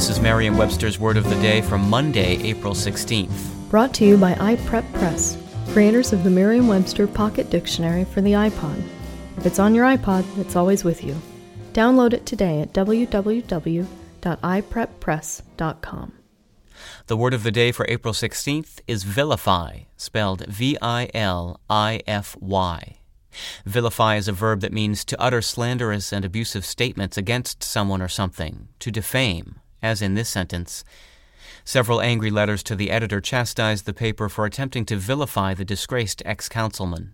This is Merriam Webster's Word of the Day from Monday, April 16th. Brought to you by iPrep Press, creators of the Merriam Webster Pocket Dictionary for the iPod. If it's on your iPod, it's always with you. Download it today at www.ipreppress.com. The word of the day for April 16th is vilify, spelled V I L I F Y. Vilify is a verb that means to utter slanderous and abusive statements against someone or something, to defame, as in this sentence. Several angry letters to the editor chastised the paper for attempting to vilify the disgraced ex councilman.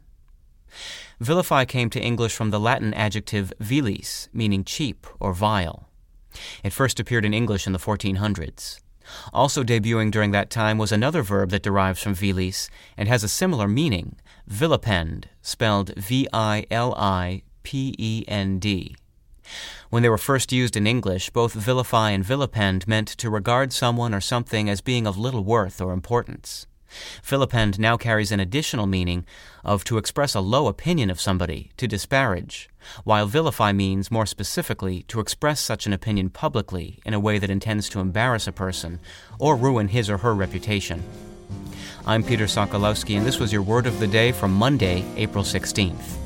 Vilify came to English from the Latin adjective vilis, meaning cheap or vile. It first appeared in English in the 1400s. Also debuting during that time was another verb that derives from vilis and has a similar meaning, vilipend, spelled V I L I P E N D. When they were first used in English, both vilify and vilipend meant to regard someone or something as being of little worth or importance. Vilipend now carries an additional meaning of to express a low opinion of somebody, to disparage, while vilify means, more specifically, to express such an opinion publicly in a way that intends to embarrass a person or ruin his or her reputation. I'm Peter Sokolowski, and this was your Word of the Day from Monday, April 16th.